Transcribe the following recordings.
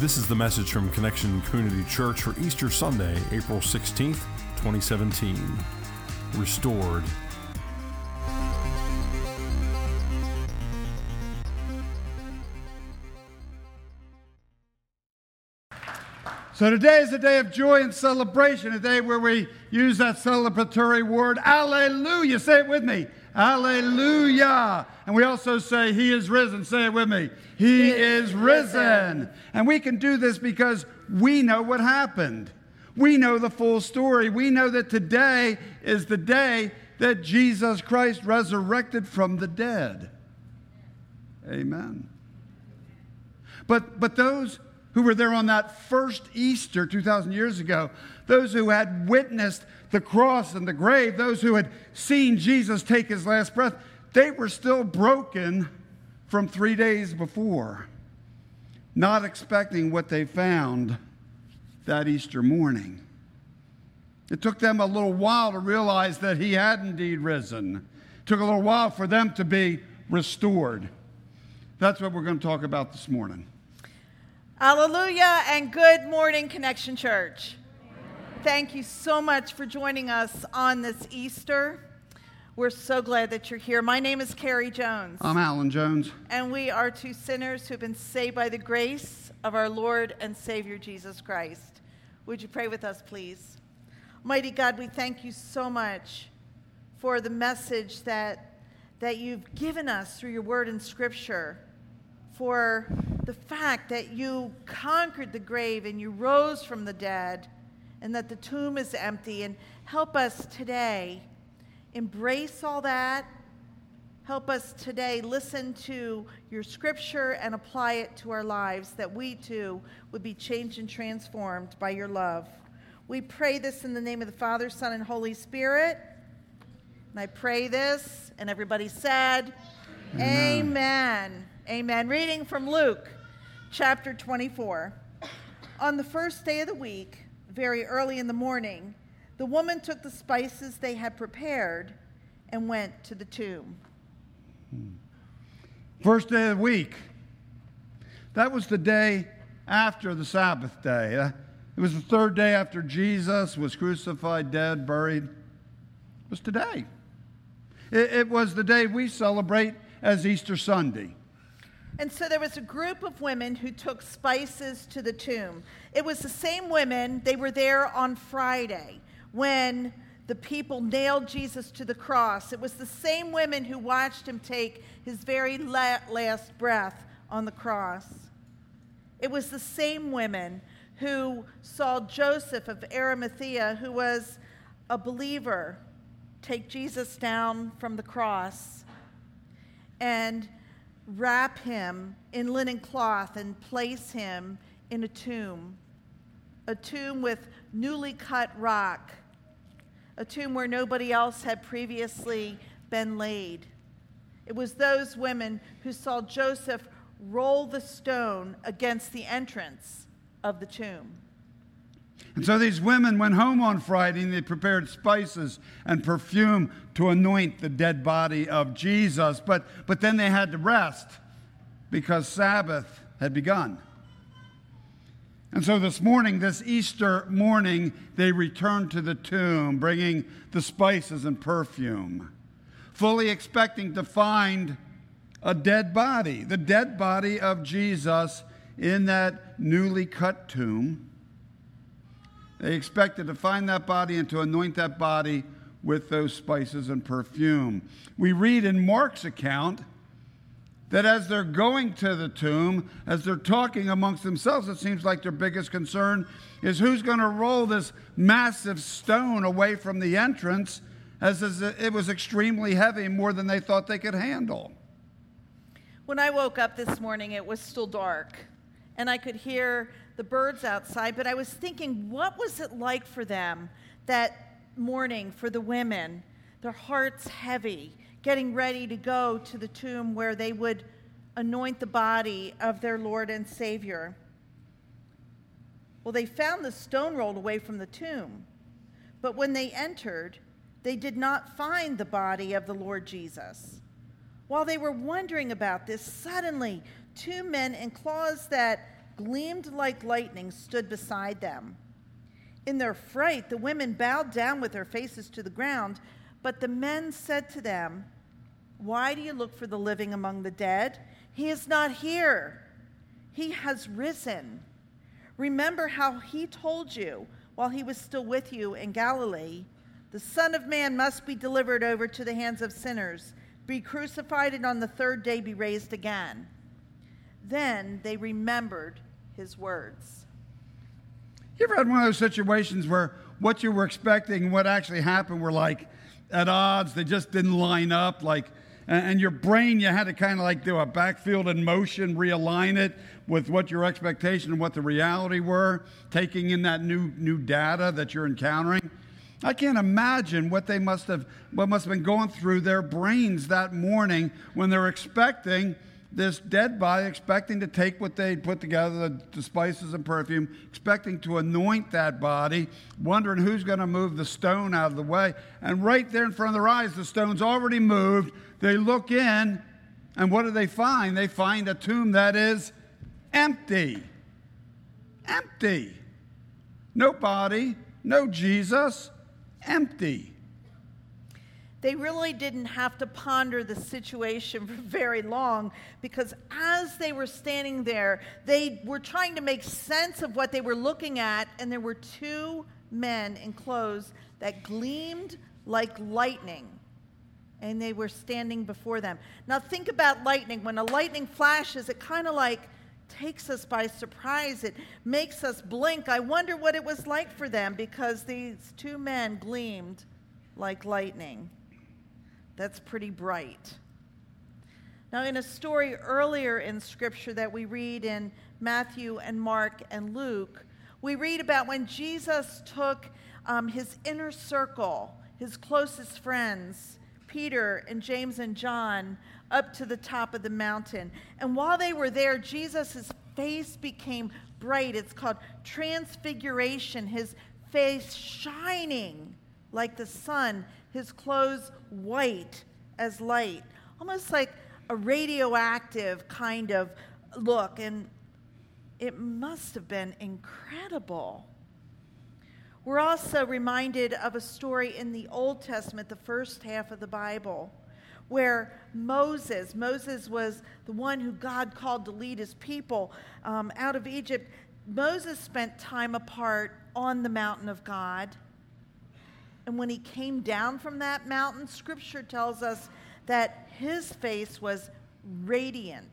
This is the message from Connection Community Church for Easter Sunday, April 16th, 2017. Restored. So today is a day of joy and celebration, a day where we use that celebratory word, Alleluia. Say it with me. Alleluia. And we also say, He is risen. Say it with me. He, he is risen. risen. And we can do this because we know what happened. We know the full story. We know that today is the day that Jesus Christ resurrected from the dead. Amen. But, but those who were there on that first Easter 2,000 years ago, those who had witnessed the cross and the grave, those who had seen Jesus take his last breath, they were still broken from three days before, not expecting what they found that Easter morning. It took them a little while to realize that he had indeed risen. It took a little while for them to be restored. That's what we're going to talk about this morning. Hallelujah and good morning, Connection Church. Thank you so much for joining us on this Easter. We're so glad that you're here. My name is Carrie Jones. I'm Alan Jones. And we are two sinners who've been saved by the grace of our Lord and Savior Jesus Christ. Would you pray with us, please? Mighty God, we thank you so much for the message that, that you've given us through your word and scripture for the fact that you conquered the grave and you rose from the dead and that the tomb is empty. And help us today embrace all that. Help us today listen to your scripture and apply it to our lives that we too would be changed and transformed by your love. We pray this in the name of the Father, Son, and Holy Spirit. And I pray this, and everybody said, Amen. Amen. Amen. Reading from Luke chapter 24. On the first day of the week, very early in the morning, the woman took the spices they had prepared and went to the tomb. Hmm. First day of the week. That was the day after the Sabbath day. It was the third day after Jesus was crucified, dead, buried. It was today. It was the day we celebrate as Easter Sunday. And so there was a group of women who took spices to the tomb. It was the same women, they were there on Friday when the people nailed Jesus to the cross. It was the same women who watched him take his very last breath on the cross. It was the same women who saw Joseph of Arimathea, who was a believer, take Jesus down from the cross and wrap him in linen cloth and place him in a tomb, a tomb with newly cut rock, a tomb where nobody else had previously been laid. It was those women who saw Joseph roll the stone against the entrance of the tomb. And so these women went home on Friday and they prepared spices and perfume to anoint the dead body of Jesus. But, but then they had to rest because Sabbath had begun. And so this morning, this Easter morning, they returned to the tomb, bringing the spices and perfume, fully expecting to find a dead body, the dead body of Jesus in that newly cut tomb. They expected to find that body and to anoint that body with those spices and perfume. We read in Mark's account that as they're going to the tomb, as they're talking amongst themselves, it seems like their biggest concern is who's going to roll this massive stone away from the entrance, as it was extremely heavy, more than they thought they could handle. When I woke up this morning, it was still dark, and I could hear the birds outside, but I was thinking, what was it like for them that morning for the women? Their hearts heavy, getting ready to go to the tomb where they would anoint the body of their Lord and Savior. Well, they found the stone rolled away from the tomb, but when they entered, they did not find the body of the Lord Jesus. While they were wondering about this, suddenly two men in clothes that gleamed like lightning stood beside them. In their fright, the women bowed down with their faces to the ground, but the men said to them, Why do you look for the living among the dead? He is not here, he has risen. Remember how he told you while he was still with you in Galilee the Son of Man must be delivered over to the hands of sinners, be crucified, and on the third day be raised again. Then they remembered his words. You ever had one of those situations where what you were expecting and what actually happened were like at odds? They just didn't line up. Like, and your brain, you had to kind of like do a backfield in motion, realign it with what your expectation and what the reality were, taking in that new new data that you're encountering. I can't imagine what they must have what must have been going through their brains that morning when they're expecting this dead body, expecting to take what they'd put together, the, the spices and perfume, expecting to anoint that body, wondering who's going to move the stone out of the way. And right there in front of their eyes, the stone's already moved. They look in, and what do they find? They find a tomb that is empty. Empty. No body, no Jesus empty. They really didn't have to ponder the situation for very long because as they were standing there, they were trying to make sense of what they were looking at, and there were two men in clothes that gleamed like lightning, and they were standing before them. Now, think about lightning. When a lightning flashes, it kind of like takes us by surprise. It makes us blink. I wonder what it was like for them because these two men gleamed like lightning. That's pretty bright. Now, in a story earlier in Scripture that we read in Matthew and Mark and Luke, we read about when Jesus took um, his inner circle, his closest friends, Peter and James and John, up to the top of the mountain. And while they were there, Jesus' face became bright. It's called transfiguration, his face shining like the sun, his clothes white as light, almost like a radioactive kind of look. And it must have been incredible. We're also reminded of a story in the Old Testament, the first half of the Bible, where Moses, Moses was the one who God called to lead his people um, out of Egypt. Moses spent time apart on the mountain of God. And when he came down from that mountain, scripture tells us that his face was radiant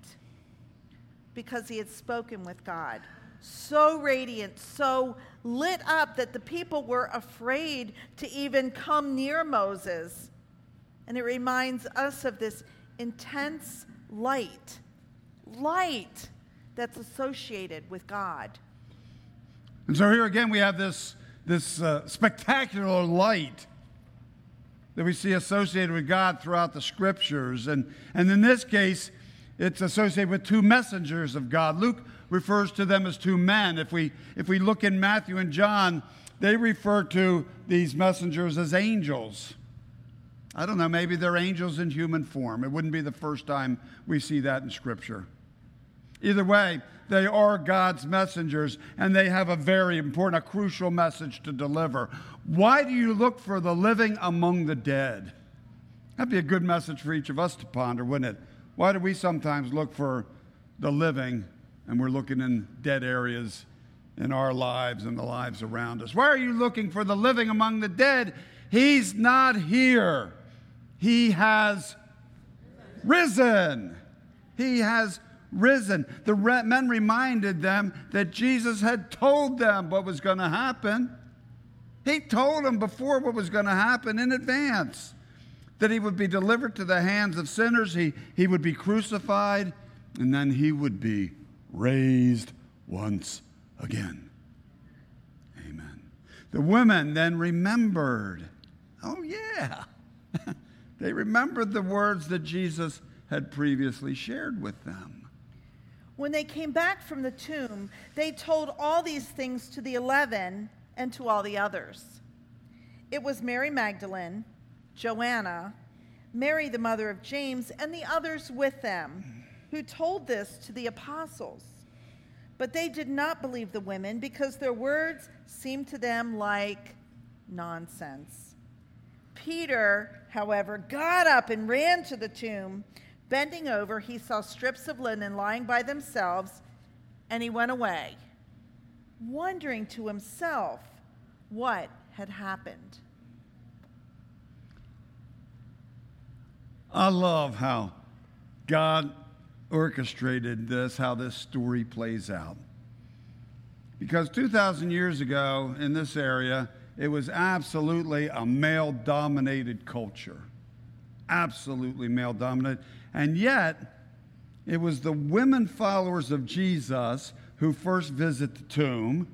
because he had spoken with God. So radiant, so lit up that the people were afraid to even come near Moses. And it reminds us of this intense light, light that's associated with God. And so here again we have this, this uh, spectacular light that we see associated with God throughout the scriptures. And, and in this case, it's associated with two messengers of God. Luke refers to them as two men. If we, if we look in Matthew and John, they refer to these messengers as angels. I don't know, maybe they're angels in human form. It wouldn't be the first time we see that in Scripture. Either way, they are God's messengers, and they have a very important, a crucial message to deliver. Why do you look for the living among the dead? That'd be a good message for each of us to ponder, wouldn't it? Why do we sometimes look for the living and we're looking in dead areas in our lives and the lives around us? Why are you looking for the living among the dead? He's not here. He has risen. He has risen. The men reminded them that Jesus had told them what was going to happen. He told them before what was going to happen in advance that he would be delivered to the hands of sinners, he, he would be crucified, and then he would be raised once again. Amen. The women then remembered. Oh, yeah. They remembered the words that Jesus had previously shared with them. When they came back from the tomb, they told all these things to the eleven and to all the others. It was Mary Magdalene, Joanna, Mary the mother of James, and the others with them who told this to the apostles. But they did not believe the women because their words seemed to them like nonsense. Peter, however, got up and ran to the tomb. Bending over, he saw strips of linen lying by themselves, and he went away, wondering to himself what had happened. I love how God orchestrated this, how this story plays out. Because 2,000 years ago in this area, it was absolutely a male dominated culture. Absolutely male dominated. And yet, it was the women followers of Jesus who first visit the tomb.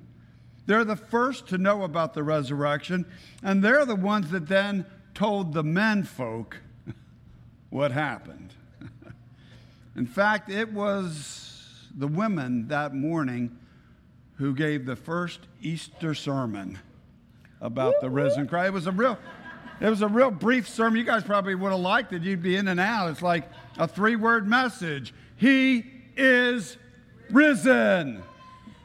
They're the first to know about the resurrection, and they're the ones that then told the men folk what happened. In fact, it was the women that morning who gave the first Easter sermon about the risen Christ. It was a real it was a real brief sermon. You guys probably would have liked it. You'd be in and out. It's like a three-word message. He is risen.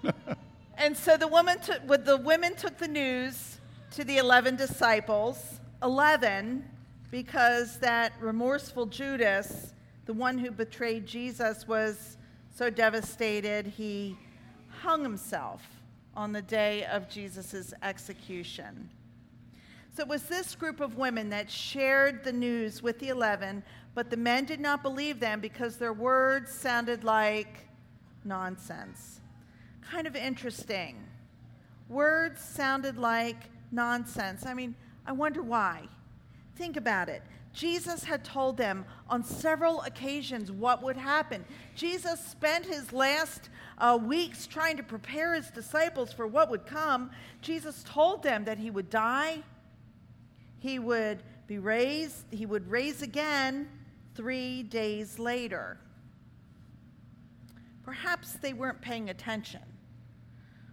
and so the woman took the women took the news to the 11 disciples. 11 because that remorseful Judas, the one who betrayed Jesus, was so devastated he hung himself on the day of Jesus' execution. So it was this group of women that shared the news with the eleven, but the men did not believe them because their words sounded like nonsense. Kind of interesting. Words sounded like nonsense. I mean, I wonder why. Think about it. Jesus had told them on several occasions what would happen. Jesus spent his last uh, weeks trying to prepare his disciples for what would come. Jesus told them that he would die, he would be raised, he would raise again three days later. Perhaps they weren't paying attention.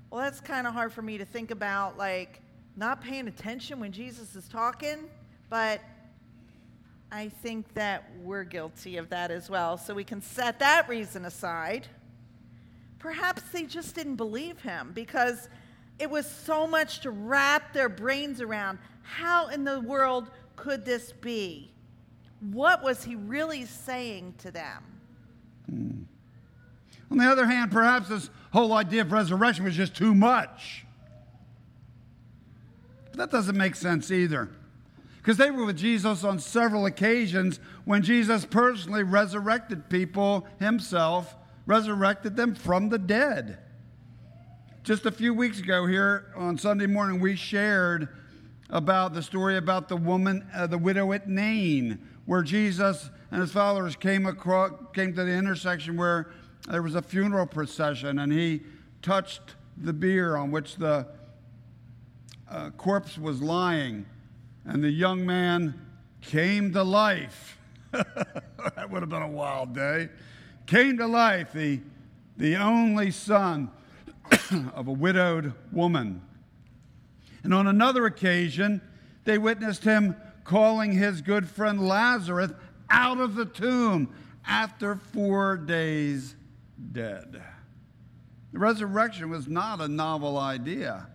Well, that's kind of hard for me to think about, like, not paying attention when Jesus is talking. But I think that we're guilty of that as well. So we can set that reason aside. Perhaps they just didn't believe him because it was so much to wrap their brains around. How in the world could this be? What was he really saying to them? Hmm. On the other hand, perhaps this whole idea of resurrection was just too much. But that doesn't make sense either because they were with Jesus on several occasions when Jesus personally resurrected people himself, resurrected them from the dead. Just a few weeks ago, here on Sunday morning, we shared about the story about the woman, uh, the widow at Nain, where Jesus and his followers came across, came to the intersection where there was a funeral procession, and he touched the bier on which the uh, corpse was lying and the young man came to life. that would have been a wild day. Came to life, the, the only son of a widowed woman. And on another occasion, they witnessed him calling his good friend Lazarus out of the tomb after four days dead. The resurrection was not a novel idea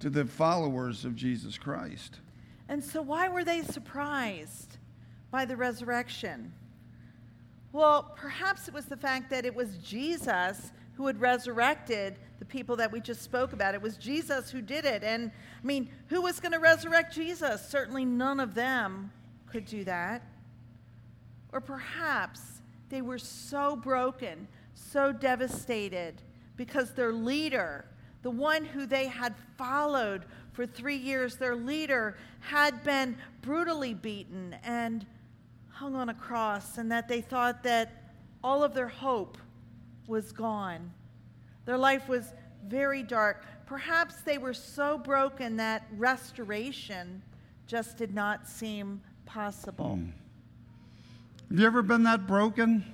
to the followers of Jesus Christ. And so, why were they surprised by the resurrection? Well, perhaps it was the fact that it was Jesus who had resurrected the people that we just spoke about. It was Jesus who did it. And I mean, who was going to resurrect Jesus? Certainly none of them could do that. Or perhaps they were so broken, so devastated because their leader, the one who they had followed for three years, their leader had been brutally beaten and hung on a cross, and that they thought that all of their hope was gone. Their life was very dark. Perhaps they were so broken that restoration just did not seem possible. Hmm. Have you ever been that broken?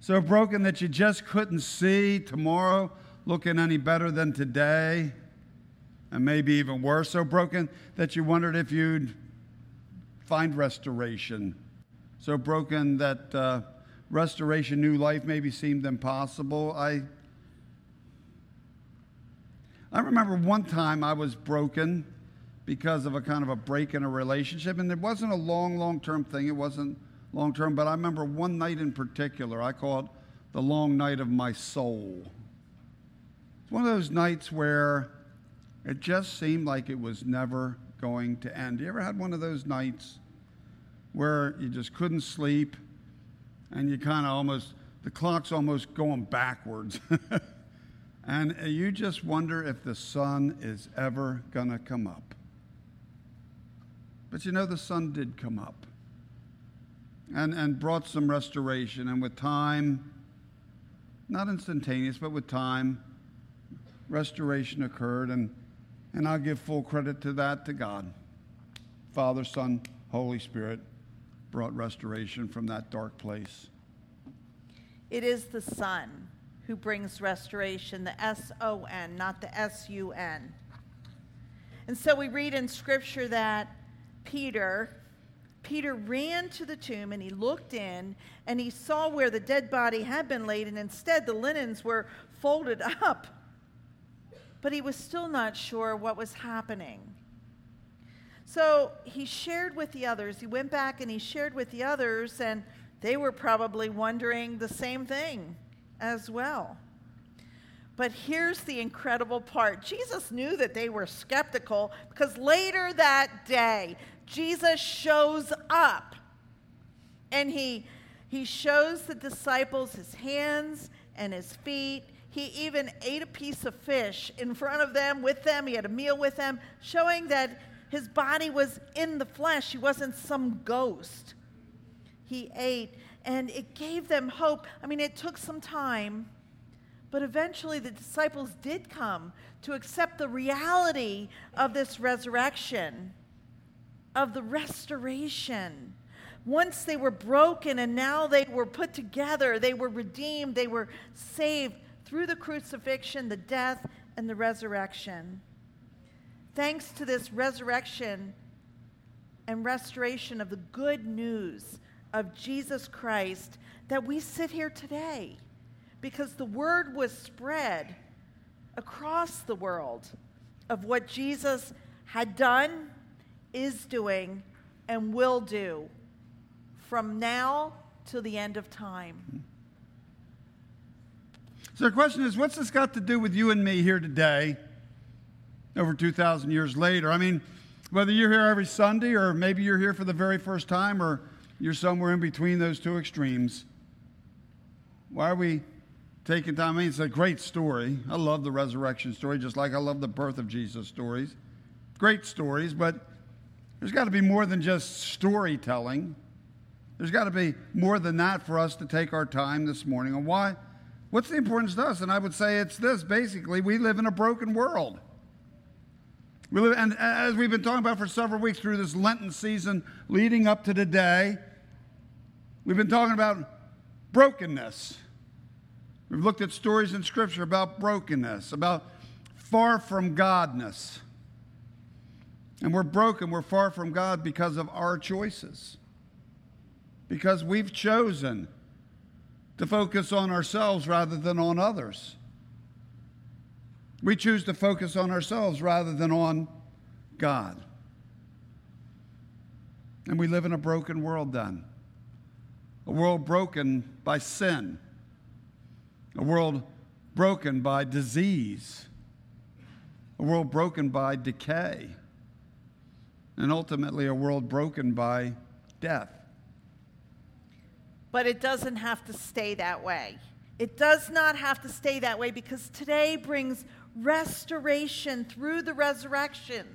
So broken that you just couldn't see tomorrow looking any better than today? and maybe even worse, so broken that you wondered if you'd find restoration. So broken that uh, restoration, new life maybe seemed impossible. I, I remember one time I was broken because of a kind of a break in a relationship, and it wasn't a long, long term thing. It wasn't long term, but I remember one night in particular, I call it the long night of my soul. It's one of those nights where it just seemed like it was never going to end. You ever had one of those nights where you just couldn't sleep and you kind of almost, the clock's almost going backwards? and uh, you just wonder if the sun is ever going to come up. But you know, the sun did come up and, and brought some restoration. And with time, not instantaneous, but with time, restoration occurred. And, and I'll give full credit to that to God. Father, Son, Holy Spirit brought restoration from that dark place. It is the Son who brings restoration, the S O N, not the S U N. And so we read in Scripture that Peter, Peter ran to the tomb and he looked in and he saw where the dead body had been laid, and instead the linens were folded up. But he was still not sure what was happening. So he shared with the others. He went back and he shared with the others, and they were probably wondering the same thing as well. But here's the incredible part Jesus knew that they were skeptical because later that day, Jesus shows up and he, he shows the disciples his hands and his feet. He even ate a piece of fish in front of them, with them. He had a meal with them, showing that his body was in the flesh. He wasn't some ghost. He ate, and it gave them hope. I mean, it took some time but eventually, the disciples did come to accept the reality of this resurrection, of the restoration. Once they were broken and now they were put together, they were redeemed, they were saved through the crucifixion, the death, and the resurrection. Thanks to this resurrection and restoration of the good news of Jesus Christ, that we sit here today because the word was spread across the world of what Jesus had done, is doing, and will do from now to the end of time. So the question is what's this got to do with you and me here today, over 2,000 years later? I mean, whether you're here every Sunday or maybe you're here for the very first time or you're somewhere in between those two extremes, why are we taking time. I mean, it's a great story. I love the resurrection story, just like I love the birth of Jesus stories. Great stories, but there's got to be more than just storytelling. There's got to be more than that for us to take our time this morning. And why? What's the importance to us? And I would say it's this basically, we live in a broken world. We live, and as we've been talking about for several weeks through this Lenten season leading up to today, we've been talking about brokenness. We've looked at stories in Scripture about brokenness, about far from Godness. And we're broken, we're far from God because of our choices. Because we've chosen to focus on ourselves rather than on others. We choose to focus on ourselves rather than on God. And we live in a broken world then. A world broken by sin a world broken by disease, a world broken by decay, and ultimately a world broken by death. But it doesn't have to stay that way. It does not have to stay that way because today brings restoration through the resurrection.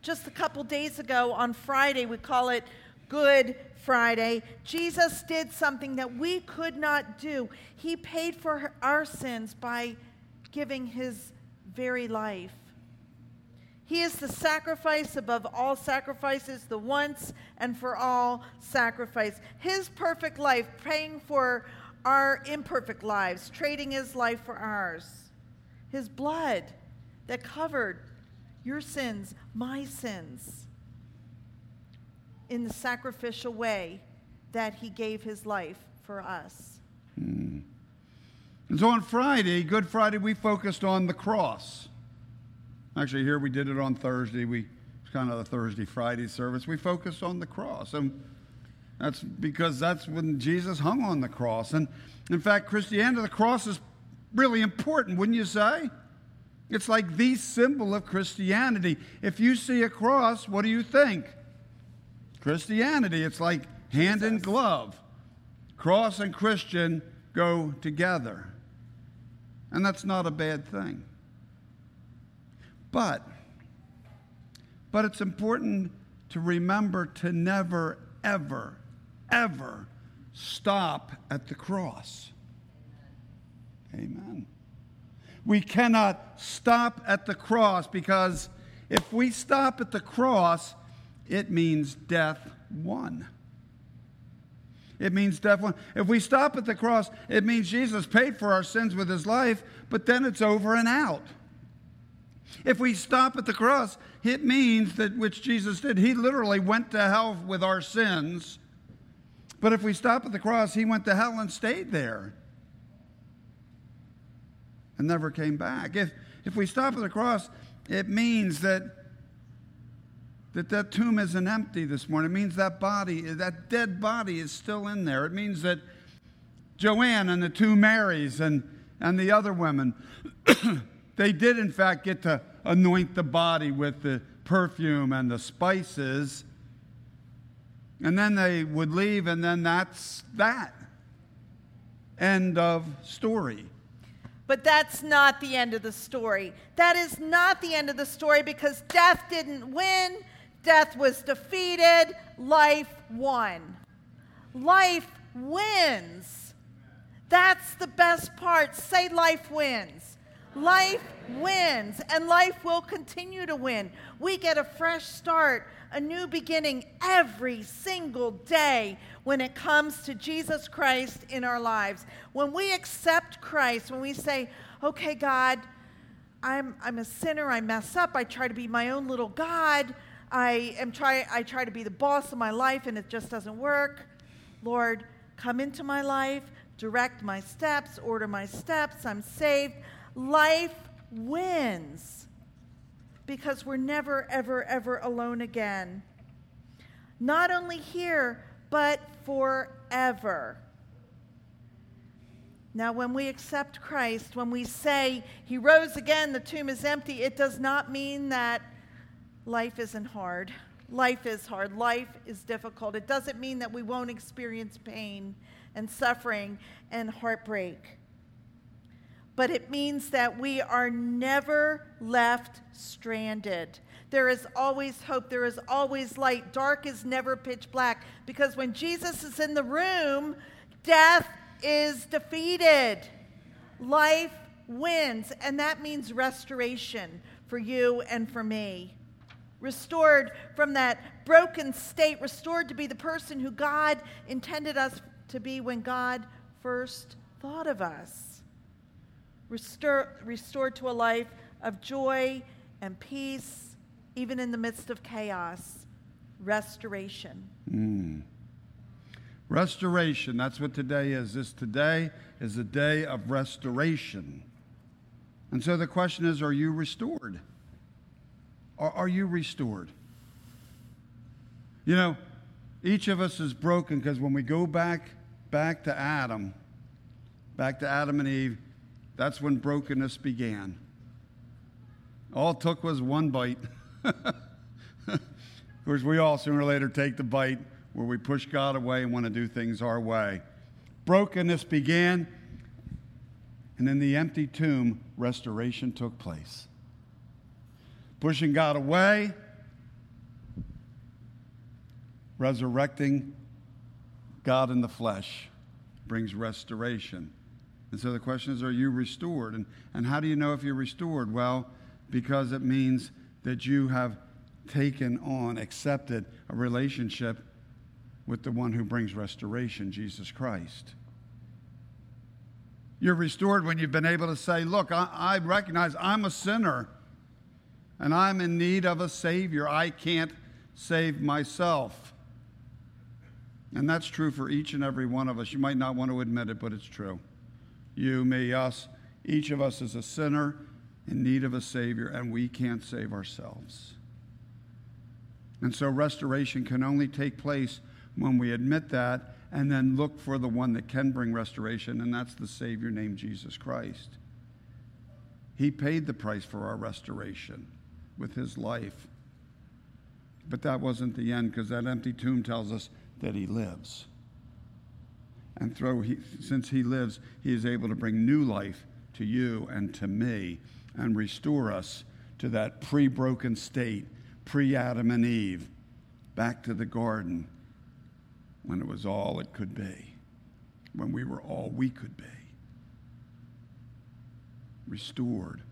Just a couple days ago on Friday, we call it Good Friday, Jesus did something that we could not do. He paid for our sins by giving his very life. He is the sacrifice above all sacrifices, the once and for all sacrifice. His perfect life, paying for our imperfect lives, trading his life for ours. His blood that covered your sins, my sins in the sacrificial way that he gave his life for us. Hmm. And so on Friday, Good Friday, we focused on the cross. Actually, here we did it on Thursday. We it's kind of a Thursday Friday service. We focused on the cross, and that's because that's when Jesus hung on the cross. And in fact, Christianity, the cross is really important, wouldn't you say? It's like the symbol of Christianity. If you see a cross, what do you think? Christianity. It's like hand in glove. Cross and Christian go together. And that's not a bad thing. But, but it's important to remember to never, ever, ever stop at the cross. Amen. We cannot stop at the cross because if we stop at the cross, it means death won. It means death won. If we stop at the cross, it means Jesus paid for our sins with his life, but then it's over and out. If we stop at the cross, it means that which Jesus did, he literally went to hell with our sins. But if we stop at the cross, he went to hell and stayed there and never came back. If, if we stop at the cross, it means that, that that tomb isn't empty this morning. It means that body, that dead body is still in there. It means that Joanne and the two Marys and, and the other women, they did in fact get to anoint the body with the perfume and the spices. And then they would leave, and then that's that. End of story. But that's not the end of the story. That is not the end of the story because death didn't win, death was defeated, life won. Life wins. That's the best part. Say, life wins. Life wins, and life will continue to win. We get a fresh start, a new beginning every single day when it comes to Jesus Christ in our lives. When we accept Christ, when we say, okay, God, I'm, I'm a sinner, I mess up, I try to be my own little God, I, am try, I try to be the boss of my life and it just doesn't work. Lord, come into my life, direct my steps, order my steps, I'm saved. Life wins because we're never, ever, ever alone again. Not only here, but forever. Now, when we accept Christ, when we say he rose again, the tomb is empty, it does not mean that life isn't hard. Life is hard. Life is difficult. It doesn't mean that we won't experience pain and suffering and heartbreak. But it means that we are never left stranded. There is always hope. There is always light. Dark is never pitch black because when Jesus is in the room, death is defeated. Life wins, and that means restoration for you and for me. Restored from that broken state, restored to be the person who God intended us to be when God first thought of us. Restore, restored to a life of joy and peace even in the midst of chaos, restoration. Mm. Restoration, that's what today is. This today is a day of restoration. And so the question is are you restored? Are, are you restored? You know, each of us is broken because when we go back back to Adam, back to Adam and Eve, that's when brokenness began. All it took was one bite. of course, we all sooner or later take the bite where we push God away and want to do things our way. Brokenness began, and in the empty tomb, restoration took place. Pushing God away, resurrecting God in the flesh brings restoration. And so the question is, are you restored? And, and how do you know if you're restored? Well, because it means that you have taken on, accepted a relationship with the one who brings restoration, Jesus Christ. You're restored when you've been able to say, Look, I, I, recognize I'm a sinner and I'm in need of a Savior. I can't save myself. And that's true for each and every one of us. You might not want to admit it, but it's true. You, me, us, each of us is a sinner in need of a Savior, and we can't save ourselves. And so restoration can only take place when we admit that and then look for the one that can bring restoration, and that's the Savior named Jesus Christ. He paid the price for our restoration with his life. But that wasn't the end because that empty tomb tells us that he lives. And through he, since he lives, he is able to bring new life to you and to me and restore us to that pre broken state, pre Adam and Eve, back to the garden when it was all it could be, when we were all we could be. Restored.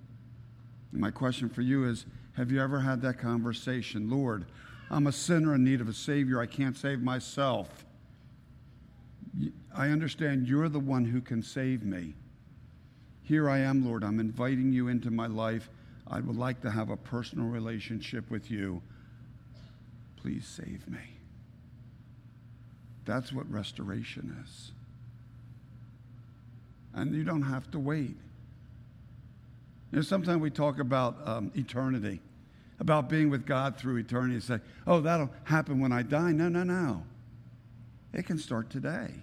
And my question for you is Have you ever had that conversation? Lord, I'm a sinner in need of a Savior. I can't save myself. I understand you're the one who can save me. Here I am, Lord. I'm inviting you into my life. I would like to have a personal relationship with you. Please save me. That's what restoration is. And you don't have to wait. You know, sometimes we talk about um, eternity, about being with God through eternity, and say, oh, that'll happen when I die. No, no, no. It can start today.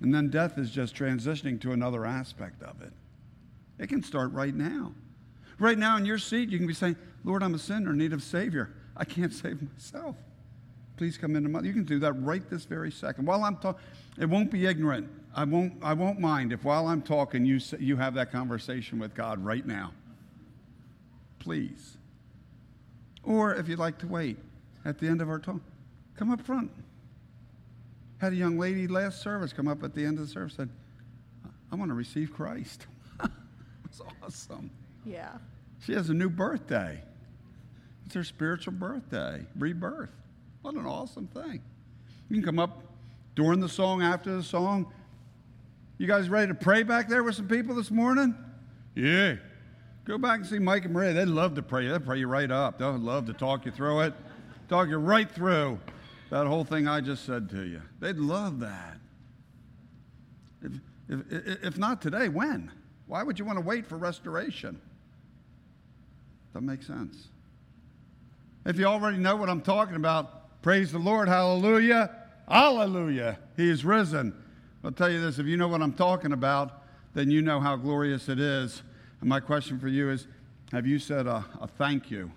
And then death is just transitioning to another aspect of it. It can start right now. Right now in your seat, you can be saying, Lord, I'm a sinner in need of Savior. I can't save myself. Please come into my. You can do that right this very second. While I'm talking, it won't be ignorant. I won't. I won't mind if while I'm talking, you you have that conversation with God right now. Please. Or if you'd like to wait at the end of our talk, come up front. Had a young lady last service come up at the end of the service said, "I want to receive Christ." It's awesome. Yeah. She has a new birthday. It's her spiritual birthday, rebirth. What an awesome thing. You can come up during the song, after the song. You guys ready to pray back there with some people this morning? Yeah. Go back and see Mike and Maria. They'd love to pray. They'd pray you right up. They'd love to talk you through it, talk you right through that whole thing I just said to you. They'd love that. If, if, if not today, when? Why would you want to wait for restoration? That makes sense. If you already know what I'm talking about, Praise the Lord. Hallelujah. Hallelujah. He is risen. I'll tell you this if you know what I'm talking about, then you know how glorious it is. And my question for you is have you said a, a thank you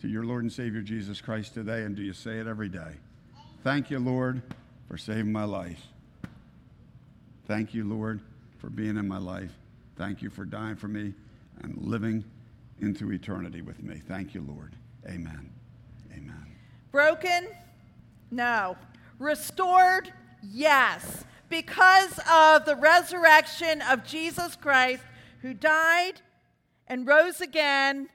to your Lord and Savior Jesus Christ today? And do you say it every day? Thank you, Lord, for saving my life. Thank you, Lord, for being in my life. Thank you for dying for me and living into eternity with me. Thank you, Lord. Amen. Amen. Broken? No. Restored? Yes. Because of the resurrection of Jesus Christ, who died and rose again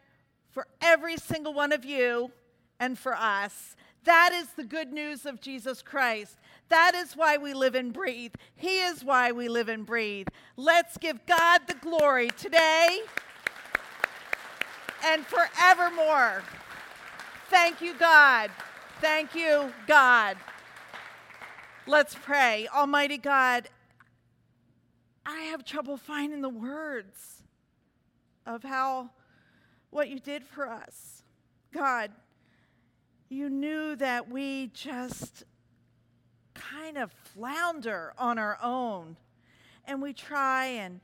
for every single one of you and for us. That is the good news of Jesus Christ. That is why we live and breathe. He is why we live and breathe. Let's give God the glory today and forevermore. Thank you, God. Thank you, God. Let's pray. Almighty God, I have trouble finding the words of how what you did for us. God, you knew that we just kind of flounder on our own. And we try and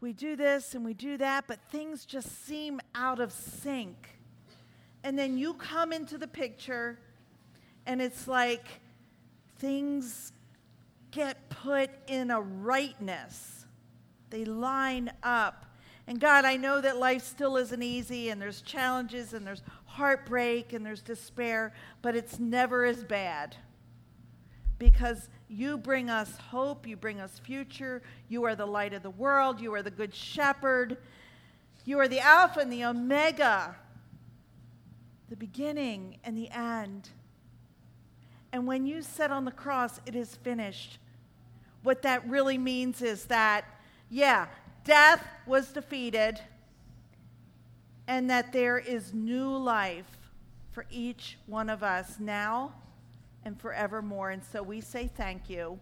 we do this and we do that, but things just seem out of sync. And then you come into the picture and it's like things get put in a rightness, they line up. And God, I know that life still isn't easy, and there's challenges, and there's heartbreak, and there's despair, but it's never as bad because you bring us hope, you bring us future, you are the light of the world, you are the good shepherd, you are the Alpha and the Omega, the beginning and the end. And when you said on the cross, it is finished, what that really means is that, yeah, death was defeated and that there is new life for each one of us now and forevermore. And so we say thank you.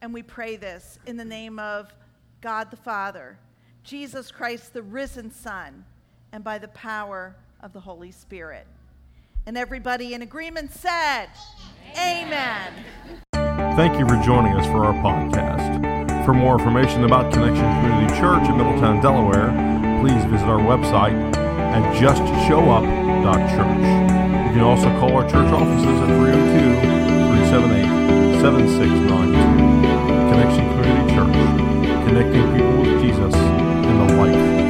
And we pray this in the name of God the Father, Jesus Christ, the risen Son, and by the power of the Holy Spirit. And everybody in agreement said, Amen. Thank you for joining us for our podcast. For more information about Connection Community Church in Middletown, Delaware, please visit our website at justshowup.church. You can also call our church offices at 302 378 7692. Connection Community Church, connecting people with Jesus and the life